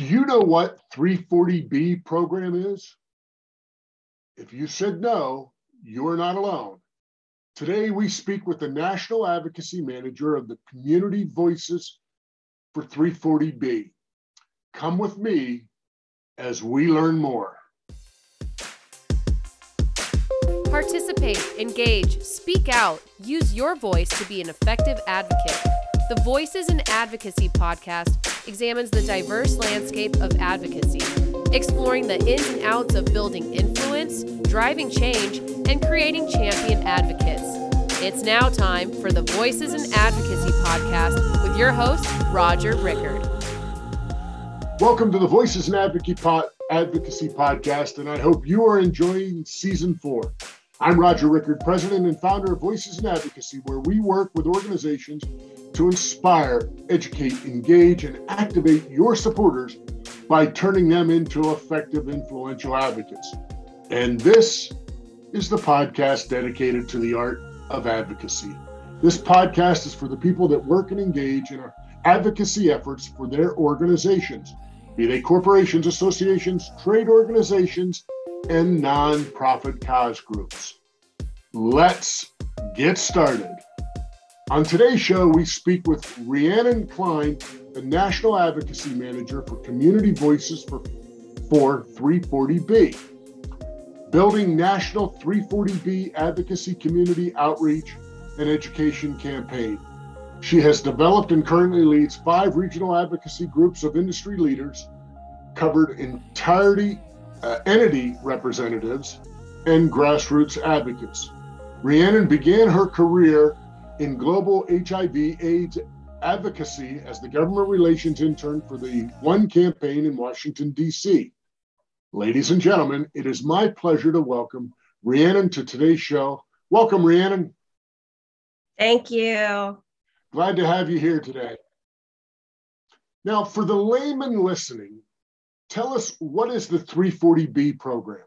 Do you know what 340B program is? If you said no, you're not alone. Today, we speak with the National Advocacy Manager of the Community Voices for 340B. Come with me as we learn more. Participate, engage, speak out, use your voice to be an effective advocate. The Voices in Advocacy podcast examines the diverse landscape of advocacy, exploring the ins and outs of building influence, driving change, and creating champion advocates. It's now time for the Voices in Advocacy podcast with your host, Roger Rickard. Welcome to the Voices in Advocacy, Advocacy podcast, and I hope you are enjoying season four. I'm Roger Rickard, president and founder of Voices in Advocacy, where we work with organizations to inspire, educate, engage, and activate your supporters by turning them into effective, influential advocates. And this is the podcast dedicated to the art of advocacy. This podcast is for the people that work and engage in advocacy efforts for their organizations, be they corporations, associations, trade organizations, and nonprofit cause groups. Let's get started. On today's show, we speak with Rhiannon Klein, the National Advocacy Manager for Community Voices for, for 340B, building National 340B Advocacy Community Outreach and Education Campaign. She has developed and currently leads five regional advocacy groups of industry leaders, covered entirety uh, entity representatives, and grassroots advocates. Rhiannon began her career in global HIV AIDS advocacy as the government relations intern for the One campaign in Washington, D.C. Ladies and gentlemen, it is my pleasure to welcome Rhiannon to today's show. Welcome, Rhiannon. Thank you. Glad to have you here today. Now, for the layman listening, tell us what is the 340B program?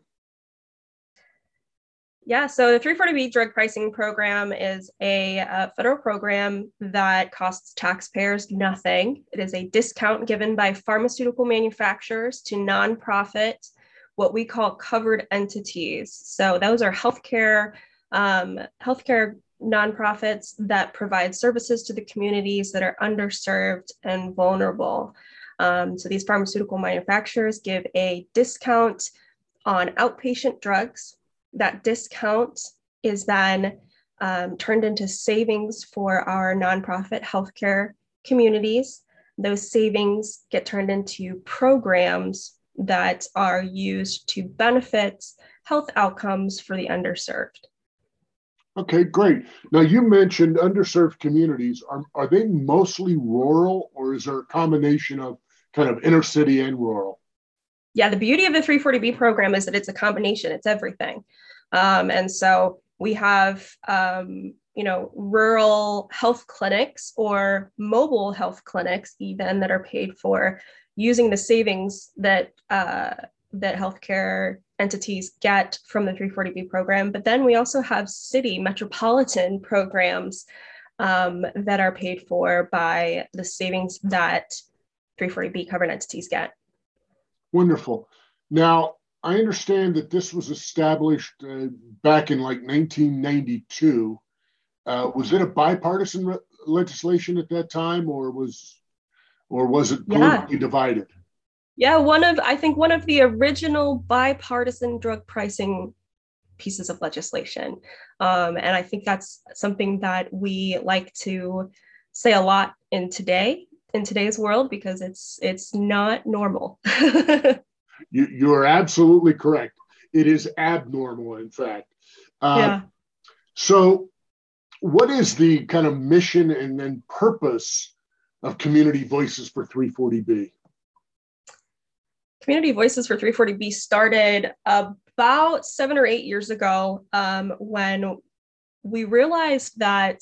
Yeah, so the 340B drug pricing program is a, a, federal program that costs taxpayers nothing. It is a discount given by pharmaceutical manufacturers to nonprofit, what we call covered entities. So those are healthcare, um, healthcare nonprofits that provide services to the communities that are underserved and vulnerable. Um, so these pharmaceutical manufacturers give a discount on outpatient drugs. That discount is then um, turned into savings for our nonprofit healthcare communities. Those savings get turned into programs that are used to benefit health outcomes for the underserved. Okay, great. Now you mentioned underserved communities. Are, are they mostly rural or is there a combination of kind of inner city and rural? Yeah, the beauty of the 340B program is that it's a combination, it's everything. Um, and so we have, um, you know, rural health clinics or mobile health clinics, even that are paid for using the savings that uh, that healthcare entities get from the 340B program. But then we also have city metropolitan programs um, that are paid for by the savings that 340B covered entities get. Wonderful. Now, I understand that this was established uh, back in like 1992. Uh, was it a bipartisan re- legislation at that time, or was, or was it politically yeah. divided? Yeah, one of I think one of the original bipartisan drug pricing pieces of legislation, um, and I think that's something that we like to say a lot in today in today's world because it's it's not normal. you, you are absolutely correct. It is abnormal, in fact. Uh, yeah. So, what is the kind of mission and then purpose of Community Voices for 340B? Community Voices for 340B started about seven or eight years ago um, when we realized that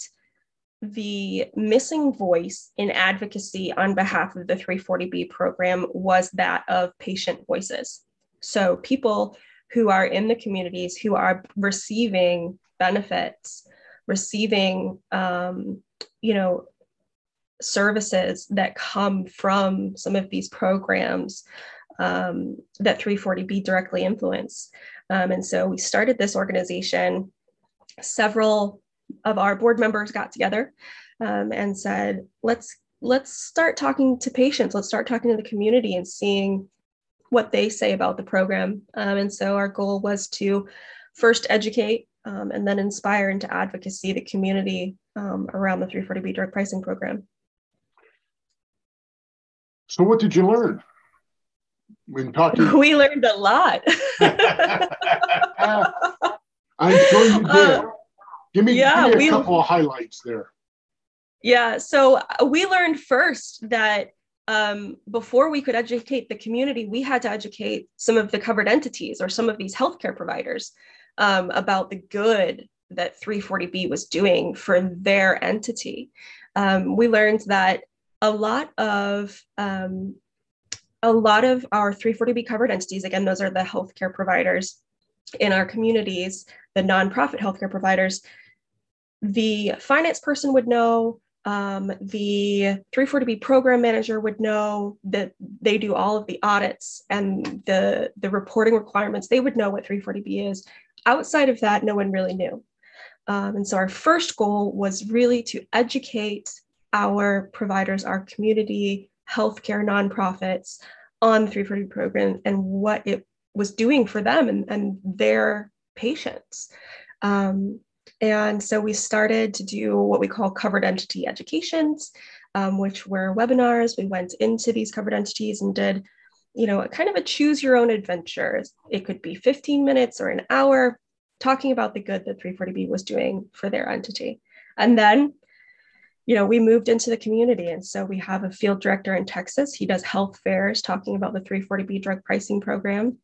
the missing voice in advocacy on behalf of the 340B program was that of patient voices. So, people who are in the communities who are receiving benefits, receiving, um, you know, services that come from some of these programs um, that 340B directly influence. Um, and so we started this organization. Several of our board members got together um, and said, let's let's start talking to patients. Let's start talking to the community and seeing what they say about the program. Um, and so our goal was to first educate um, and then inspire into advocacy the community um, around the 340B drug pricing program. So, what did you learn when talking? We learned a lot. I'm sure you did. Uh, give me, yeah, give me a we, couple of highlights there. Yeah, so uh, we learned first that um, before we could educate the community, we had to educate some of the covered entities or some of these healthcare providers um, about the good that 340B was doing for their entity. Um, we learned that a lot of um, a lot of our 340B covered entities, again, those are the healthcare providers in our communities, the nonprofit healthcare providers, the finance person would know, um, the 340B program manager would know that they do all of the audits and the, the reporting requirements. They would know what 340B is. Outside of that, no one really knew. Um, and so our first goal was really to educate our providers, our community healthcare nonprofits on the 340 program and what it was doing for them and, and their patients. Um, and so we started to do what we call covered entity educations, um, which were webinars. We went into these covered entities and did, you know, kind of a choose your own adventure. It could be 15 minutes or an hour talking about the good that 340B was doing for their entity. And then, you know, we moved into the community. And so we have a field director in Texas. He does health fairs talking about the 340B drug pricing program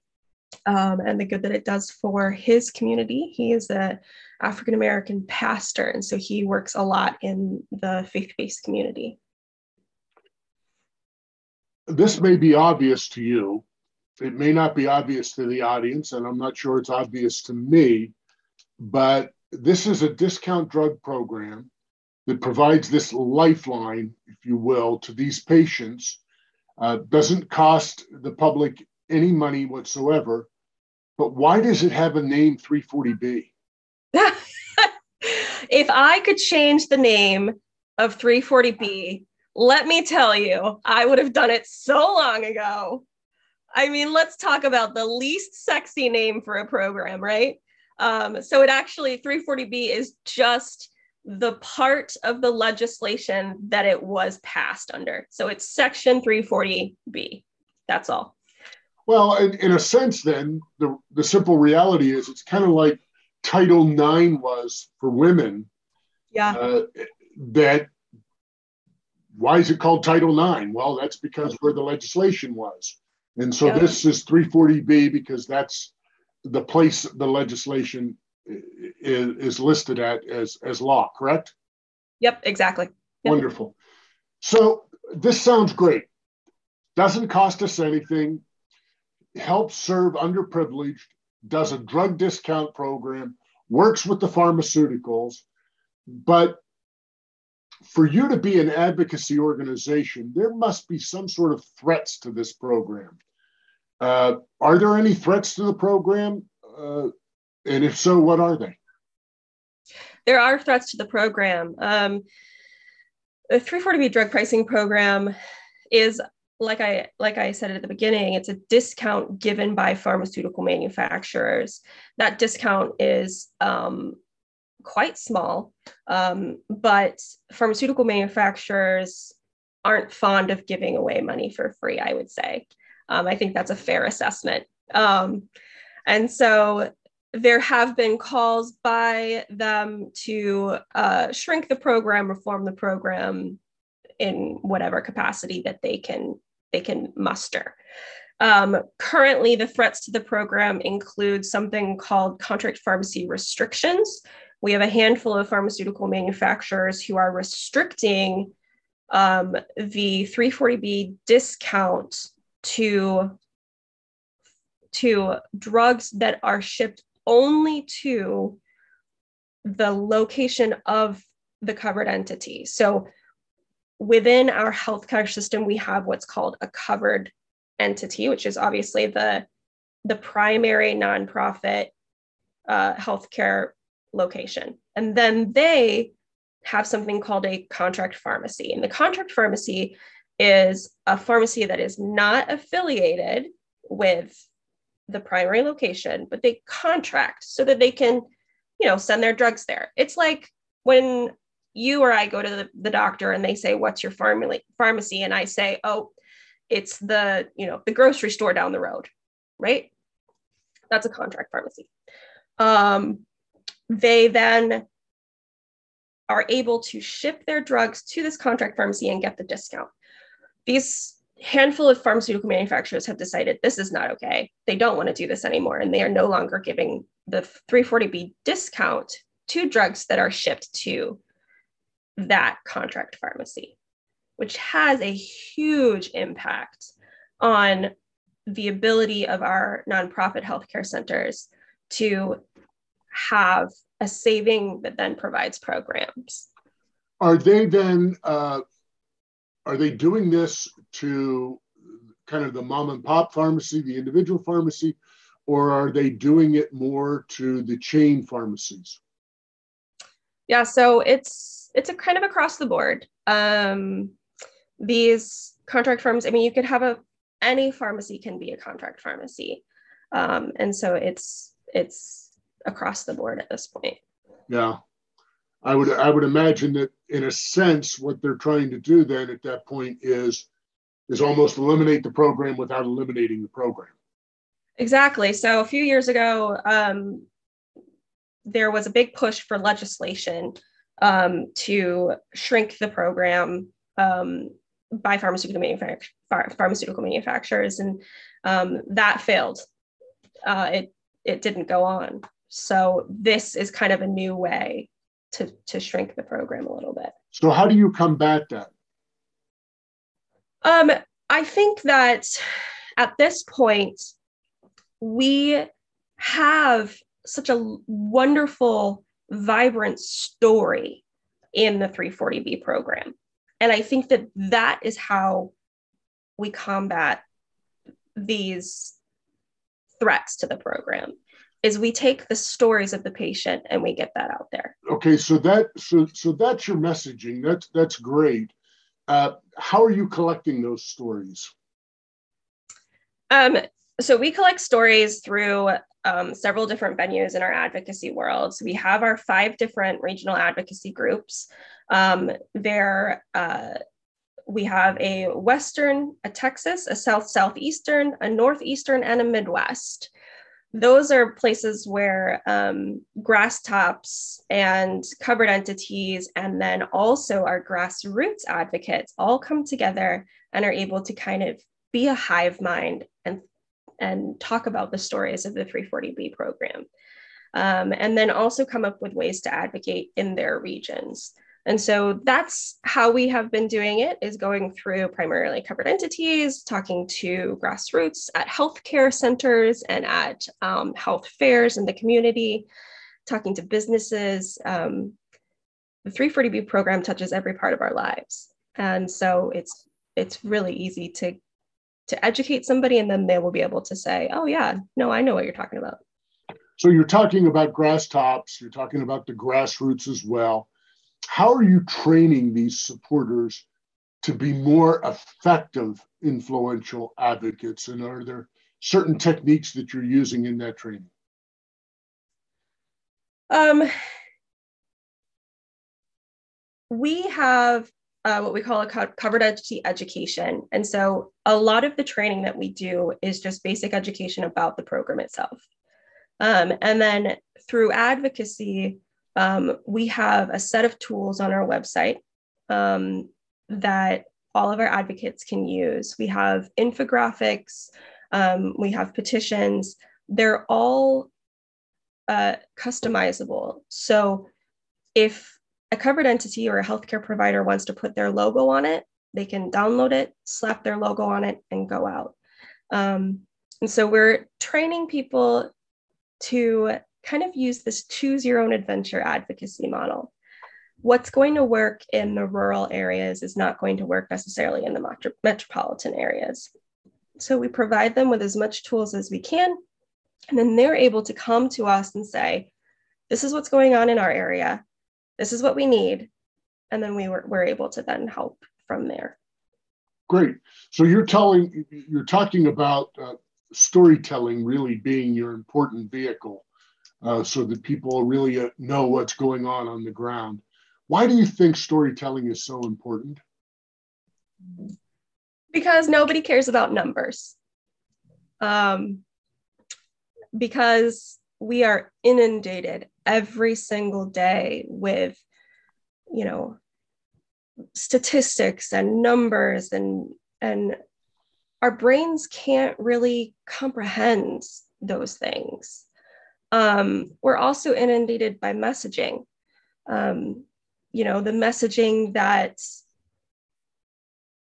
um, and the good that it does for his community. He is a African American pastor, and so he works a lot in the faith based community. This may be obvious to you. It may not be obvious to the audience, and I'm not sure it's obvious to me, but this is a discount drug program that provides this lifeline, if you will, to these patients. Uh, doesn't cost the public any money whatsoever. But why does it have a name 340B? if I could change the name of 340B, let me tell you, I would have done it so long ago. I mean, let's talk about the least sexy name for a program, right? Um, so it actually 340B is just the part of the legislation that it was passed under. So it's section 340B. That's all. Well, in, in a sense, then the the simple reality is it's kind of like Title IX was for women. Yeah. Uh, that why is it called Title IX? Well, that's because where the legislation was, and so yeah. this is 340B because that's the place the legislation is, is listed at as as law. Correct? Yep. Exactly. Yep. Wonderful. So this sounds great. Doesn't cost us anything helps serve underprivileged, does a drug discount program, works with the pharmaceuticals. But for you to be an advocacy organization, there must be some sort of threats to this program. Uh, are there any threats to the program? Uh, and if so, what are they? There are threats to the program. Um, the 340B drug pricing program is like I like I said at the beginning, it's a discount given by pharmaceutical manufacturers. That discount is um, quite small, um, but pharmaceutical manufacturers aren't fond of giving away money for free. I would say. Um, I think that's a fair assessment. Um, and so there have been calls by them to uh, shrink the program, reform the program in whatever capacity that they can they can muster. Um, currently, the threats to the program include something called contract pharmacy restrictions. We have a handful of pharmaceutical manufacturers who are restricting um, the 340B discount to, to drugs that are shipped only to the location of the covered entity. So within our healthcare system, we have what's called a covered entity, which is obviously the, the primary nonprofit uh, healthcare location. And then they have something called a contract pharmacy. And the contract pharmacy is a pharmacy that is not affiliated with the primary location, but they contract so that they can, you know, send their drugs there. It's like when you or I go to the, the doctor and they say, What's your pharmacy? pharmacy? And I say, Oh, it's the, you know, the grocery store down the road, right? That's a contract pharmacy. Um, they then are able to ship their drugs to this contract pharmacy and get the discount. These handful of pharmaceutical manufacturers have decided this is not okay. They don't want to do this anymore, and they are no longer giving the 340B discount to drugs that are shipped to that contract pharmacy, which has a huge impact on the ability of our nonprofit healthcare centers to have a saving that then provides programs. Are they then uh, are they doing this to kind of the mom and pop pharmacy, the individual pharmacy, or are they doing it more to the chain pharmacies? Yeah, so it's it's a kind of across the board. Um, these contract firms, I mean, you could have a any pharmacy can be a contract pharmacy, um, and so it's it's across the board at this point. Yeah, I would I would imagine that in a sense, what they're trying to do then at that point is is almost eliminate the program without eliminating the program. Exactly. So a few years ago, um, there was a big push for legislation um, to shrink the program um, by pharmaceutical, pharmaceutical manufacturers, and um, that failed. Uh, it it didn't go on. So this is kind of a new way to to shrink the program a little bit. So how do you combat that? Um, I think that at this point we have such a wonderful, vibrant story in the 340B program. And I think that that is how we combat these threats to the program is we take the stories of the patient and we get that out there. Okay, so that so so that's your messaging. That's that's great. Uh, how are you collecting those stories? Um, so we collect stories through um, several different venues in our advocacy world. So we have our five different regional advocacy groups. Um, there, uh, we have a Western, a Texas, a South Southeastern, a Northeastern, and a Midwest those are places where um, grass tops and covered entities, and then also our grassroots advocates all come together and are able to kind of be a hive mind and, and talk about the stories of the 340B program. Um, and then also come up with ways to advocate in their regions. And so that's how we have been doing it is going through primarily covered entities, talking to grassroots at healthcare centers and at um, health fairs in the community, talking to businesses. Um, the 340B program touches every part of our lives. And so it's it's really easy to to educate somebody and then they will be able to say, oh yeah, no, I know what you're talking about. So you're talking about grass tops, you're talking about the grassroots as well how are you training these supporters to be more effective, influential advocates? And are there certain techniques that you're using in that training? Um, we have uh, what we call a co- covered entity education. And so a lot of the training that we do is just basic education about the program itself. Um, and then through advocacy, um, we have a set of tools on our website um, that all of our advocates can use. We have infographics, um, we have petitions. They're all uh, customizable. So if a covered entity or a healthcare provider wants to put their logo on it, they can download it, slap their logo on it, and go out. Um, and so we're training people to kind of use this choose your own adventure advocacy model. what's going to work in the rural areas is not going to work necessarily in the metro- metropolitan areas. So we provide them with as much tools as we can. And then they're able to come to us and say, this is what's going on in our area. This is what we need. And then we were, we're able to then help from there. Great. So you're telling, you're talking about uh, storytelling really being your important vehicle uh, so that people really uh, know what's going on on the ground. Why do you think storytelling is so important? Because nobody cares about numbers. Um, because we are inundated every single day with, you know, statistics and numbers and and our brains can't really comprehend those things. Um, we're also inundated by messaging. Um, you know, the messaging that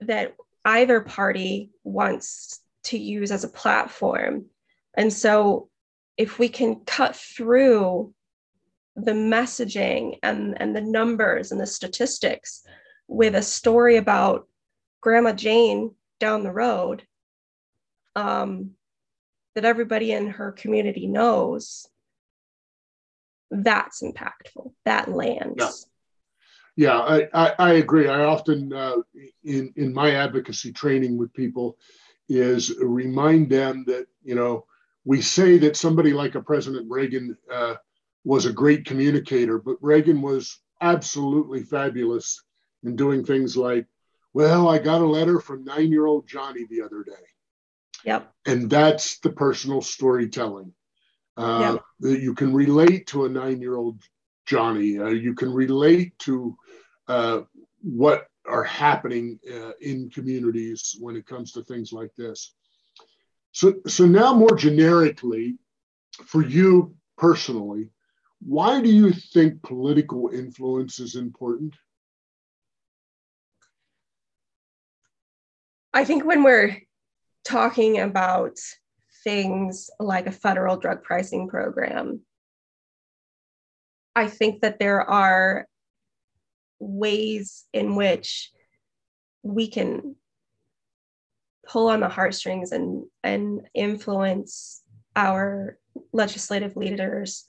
that either party wants to use as a platform. And so if we can cut through the messaging and, and the numbers and the statistics with a story about Grandma Jane down the road um, that everybody in her community knows, that's impactful. That lands. Yeah. Yeah, I, I, I agree. I often, uh, in, in my advocacy training with people, is remind them that, you know, we say that somebody like a President Reagan uh, was a great communicator, but Reagan was absolutely fabulous in doing things like well, I got a letter from nine year old Johnny the other day. Yep. And that's the personal storytelling. Uh. That you can relate to a nine year old Johnny. Uh, you can relate to uh, what are happening uh, in communities when it comes to things like this. So, so now more generically, for you personally, why do you think political influence is important? I think when we're talking about things like a federal drug pricing program, I think that there are ways in which we can pull on the heartstrings and, and influence our legislative leaders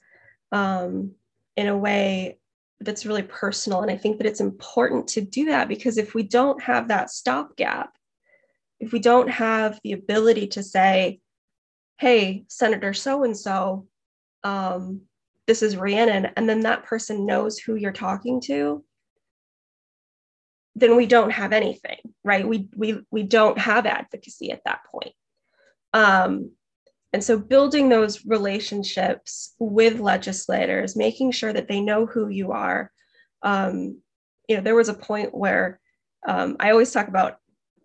um, in a way that's really personal. And I think that it's important to do that because if we don't have that stopgap, if we don't have the ability to say, hey, Senator so and so, this is Rhiannon, and then that person knows who you're talking to, then we don't have anything, right? We we we don't have advocacy at that point. Um, and so building those relationships with legislators, making sure that they know who you are. Um, you know, there was a point where um, I always talk about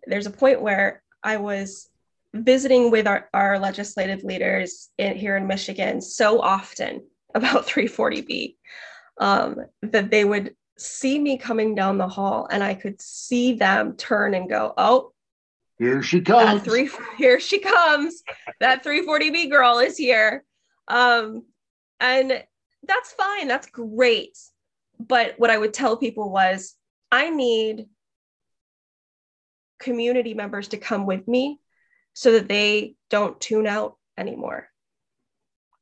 there's a point where I was visiting with our, our legislative leaders in, here in Michigan so often about 340B um, that they would see me coming down the hall and I could see them turn and go, oh, here she comes. Three, here she comes. that 340B girl is here. Um, and that's fine. That's great. But what I would tell people was, I need community members to come with me so that they don't tune out anymore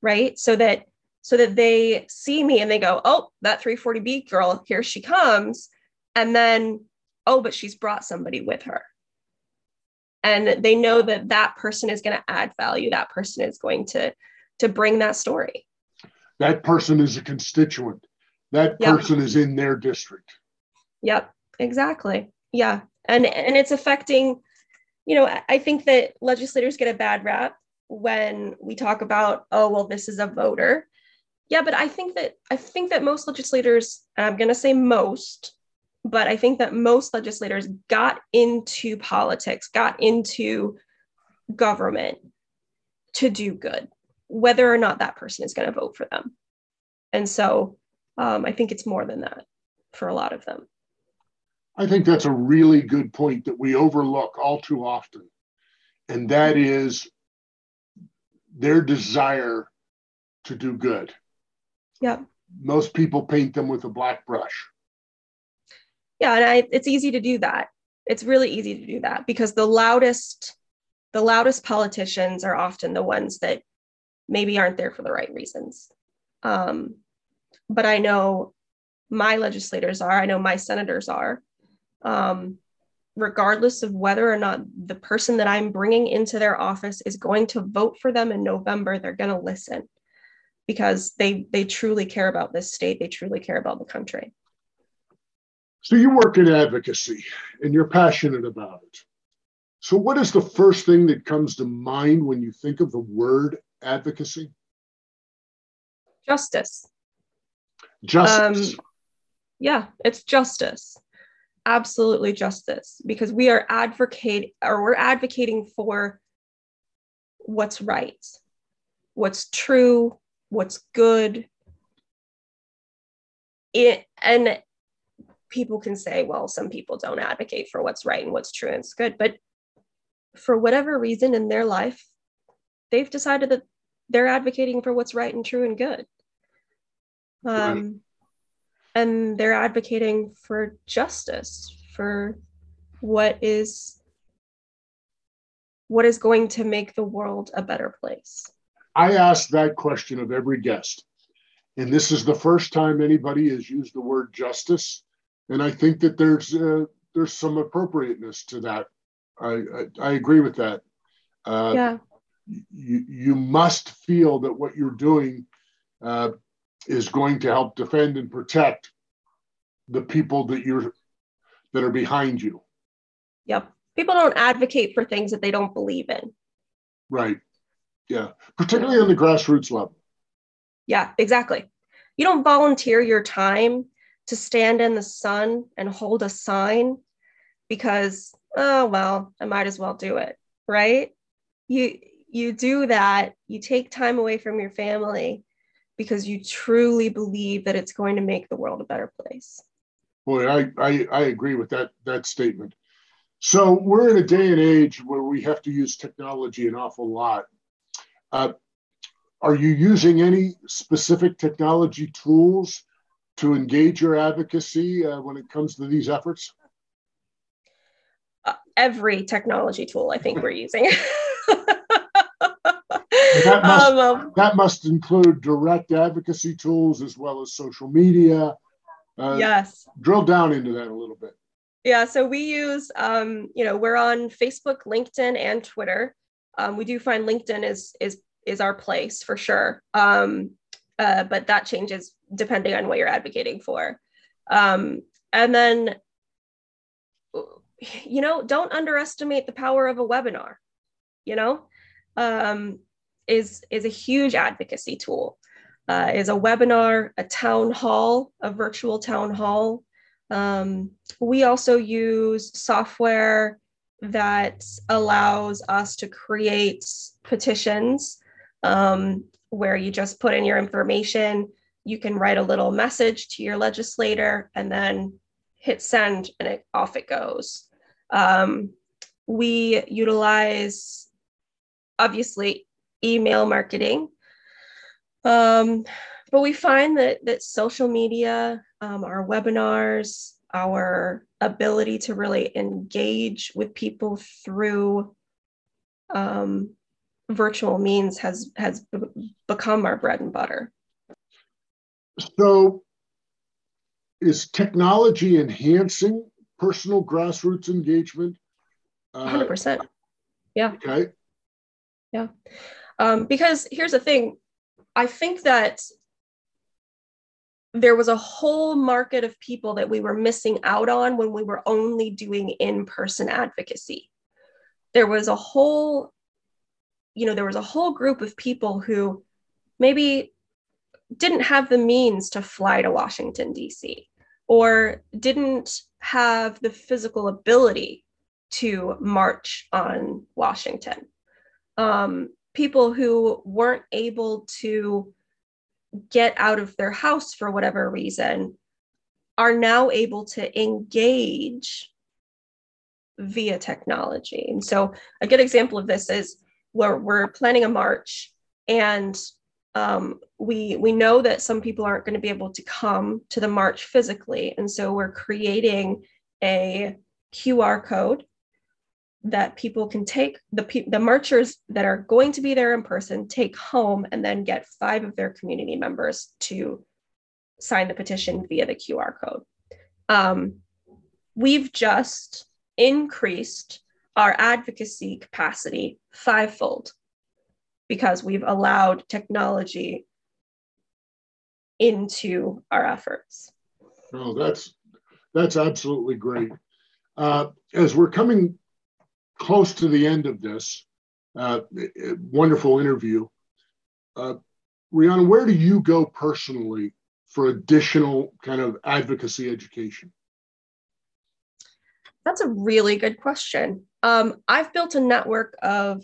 right? So that so that they see me and they go oh that 340b girl here she comes. And then oh but she's brought somebody with her. And they know that that person is going to add value. That person is going to to bring that story. That person is a constituent. That person yep. is in their district. Yep exactly. Yeah. And and it's affecting you know i think that legislators get a bad rap when we talk about oh well this is a voter. Yeah but i think that i think that most legislators i'm going to say most but i think that most legislators got into politics got into government to do good whether or not that person is going to vote for them. And so um, i think it's more than that for a lot of them I think that's a really good point that we overlook all too often. And that is their desire to do good. Yeah. Most people paint them with a black brush. yeah and I, it's easy to do that it's really easy to do that because the loudest the loudest politicians are often the ones that maybe aren't there for the right reasons um, but i know my legislators are i know my senators are um, regardless of whether or not the person that i'm bringing into their office is going to vote for them in november they're going to listen because they they truly care about this state. They truly care about the country. So you work in advocacy and you're passionate about it. So what is the first thing that comes to mind when you think of the word advocacy? Justice. Justice. Um, yeah it's justice absolutely justice because we are advocate or we're advocating for what's right what's true what's good. It and people can say well some people don't advocate for what's right and what's true and it's good but for whatever reason in their life they've decided that they're advocating for what's right and true and good. Um, and they're advocating for justice for what is what is going to make the world a better place I ask that question of every guest. And this is the first time anybody has used the word justice. And I think that there's uh, there's some appropriateness to that. I, I, I agree with that. Uh, yeah. You, you must feel that what you're doing uh, is going to help defend and protect the people that you're that are behind you. Yep. People don't advocate for things that they don't believe in. Right. Yeah, particularly on the grassroots level. Yeah, exactly. You don't volunteer your time to stand in the sun and hold a sign because, oh, well, I might as well do it, right? You you do that, you take time away from your family because you truly believe that it's going to make the world a better place. Boy, I, I, I agree with that that statement. So we're in a day and age where we have to use technology an awful lot uh, are you using any specific technology tools to engage your advocacy uh, when it comes to these efforts? Uh, every technology tool I think we're using. that, must, um, that must include direct advocacy tools as well as social media. Uh, yes. Drill down into that a little bit. Yeah, so we use, um, you know, we're on Facebook, LinkedIn, and Twitter. Um, we do find LinkedIn is is is our place for sure, um, uh, but that changes depending on what you're advocating for. Um, and then, you know, don't underestimate the power of a webinar. You know, um, is is a huge advocacy tool. Uh, is a webinar, a town hall, a virtual town hall. Um, we also use software that allows us to create petitions um, where you just put in your information. You can write a little message to your legislator and then hit send and it, off it goes. Um, we utilize, obviously, email marketing. Um, but we find that, that social media, um, our webinars, our ability to really engage with people through um, virtual means has has b- become our bread and butter. So, is technology enhancing personal grassroots engagement? Uh, Hundred uh, percent. Yeah. Okay. Yeah, um, because here's the thing. I think that there was a whole market of people that we were missing out on when we were only doing in-person advocacy there was a whole you know there was a whole group of people who maybe didn't have the means to fly to washington d.c or didn't have the physical ability to march on washington um, people who weren't able to get out of their house for whatever reason are now able to engage via technology. And so a good example of this is where we're planning a march and um, we we know that some people aren't going to be able to come to the march physically, and so we're creating a QR code that people can take the the marchers that are going to be there in person take home and then get five of their community members to sign the petition via the QR code. Um, we've just increased our advocacy capacity fivefold because we've allowed technology into our efforts. Oh, that's that's absolutely great. Uh, as we're coming close to the end of this uh, wonderful interview, uh, Rhiannon, where do you go personally for additional kind of advocacy education? That's a really good question. Um, I've built a network of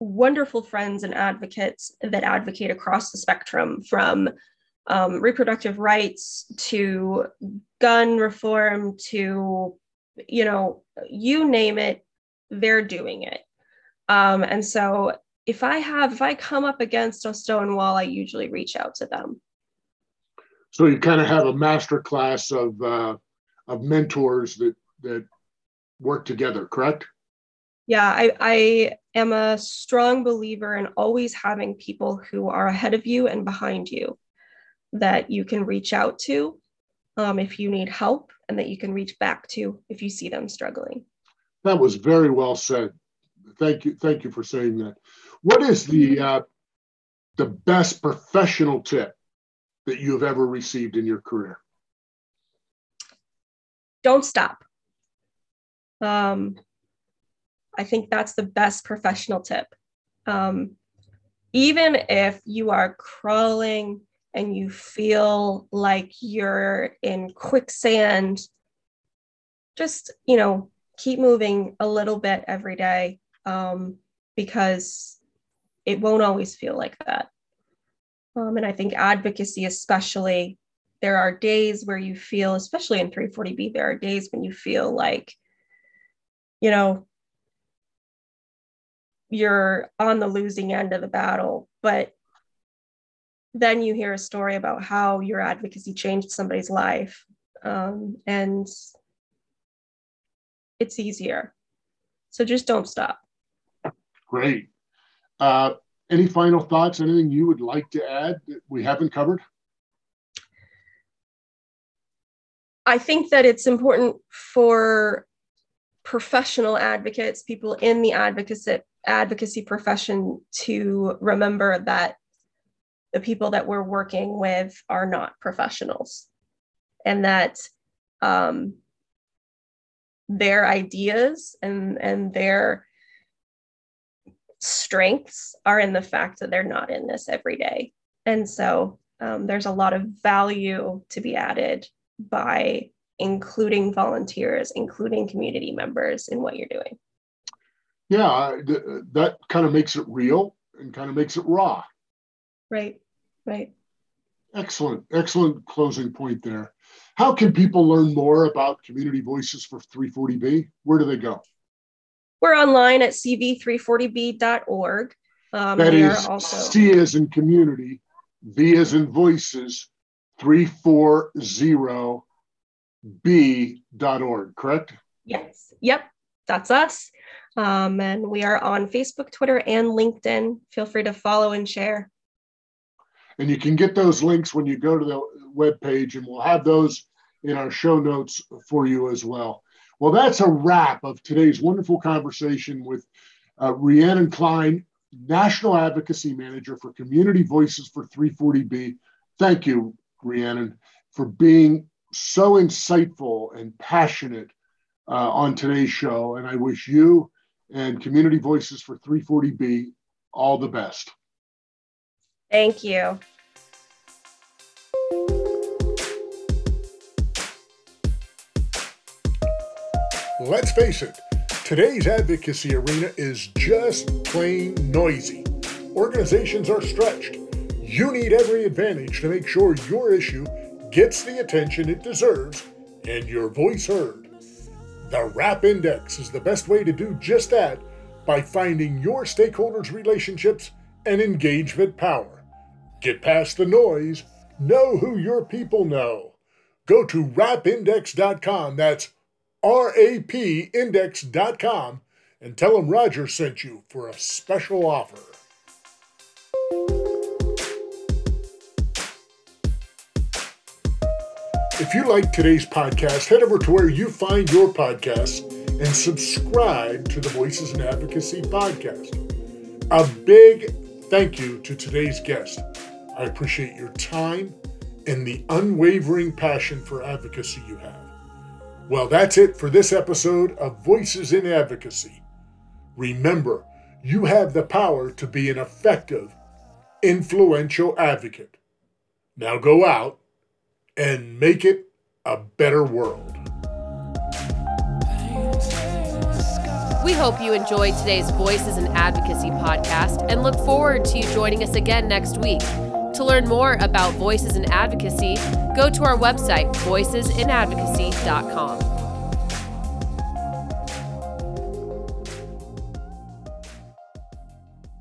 wonderful friends and advocates that advocate across the spectrum from um, reproductive rights to gun reform to you know you name it they're doing it. Um, and so if i have if i come up against a stone wall i usually reach out to them. So you kind of have a master class of uh, of mentors that that work together correct? Yeah I, I am a strong believer in always having people who are ahead of you and behind you that you can reach out to um, if you need help and that you can reach back to if you see them struggling. That was very well said. Thank you. Thank you for saying that. What is the uh, the best professional tip that you have ever received in your career? Don't stop. Um, I think that's the best professional tip. Um, even if you are crawling and you feel like you're in quicksand, just, you know, keep moving a little bit every day um, because it won't always feel like that. Um, and I think advocacy, especially, there are days where you feel, especially in 340B, there are days when you feel like, you know, you're on the losing end of the battle. But then you hear a story about how your advocacy changed somebody's life. Um, and it's easier. So just don't stop. Great. Uh, any final thoughts? Anything you would like to add that we haven't covered? I think that it's important for professional advocates, people in the advocacy advocacy profession to remember that the people that we're working with are not professionals and that um, their ideas and, and their strengths are in the fact that they're not in this every day. And so um, there's a lot of value to be added by including volunteers, including community members in what you're doing. Yeah, that kind of makes it real and kind of makes it raw. Right, right. Excellent, excellent closing point there. How can people learn more about Community Voices for 340B? Where do they go? We're online at cv340b.org. Um, that is also... C as in community, V as in voices, 340b.org, correct? Yes. Yep. That's us. Um, and we are on Facebook, Twitter, and LinkedIn. Feel free to follow and share. And you can get those links when you go to the web page, and we'll have those in our show notes for you as well. Well, that's a wrap of today's wonderful conversation with uh, Rhiannon Klein, National Advocacy Manager for Community Voices for 340B. Thank you, Rhiannon, for being so insightful and passionate uh, on today's show. And I wish you and Community Voices for 340B all the best. Thank you. Let's face it, today's advocacy arena is just plain noisy. Organizations are stretched. You need every advantage to make sure your issue gets the attention it deserves and your voice heard. The RAP Index is the best way to do just that by finding your stakeholders' relationships and engagement power. Get past the noise. Know who your people know. Go to rapindex.com. That's R A P index.com and tell them Roger sent you for a special offer. If you like today's podcast, head over to where you find your podcasts and subscribe to the Voices in Advocacy podcast. A big thank you to today's guest. I appreciate your time and the unwavering passion for advocacy you have. Well, that's it for this episode of Voices in Advocacy. Remember, you have the power to be an effective, influential advocate. Now go out and make it a better world. We hope you enjoyed today's Voices in Advocacy podcast and look forward to you joining us again next week. To learn more about Voices in Advocacy, go to our website, voicesinadvocacy.com.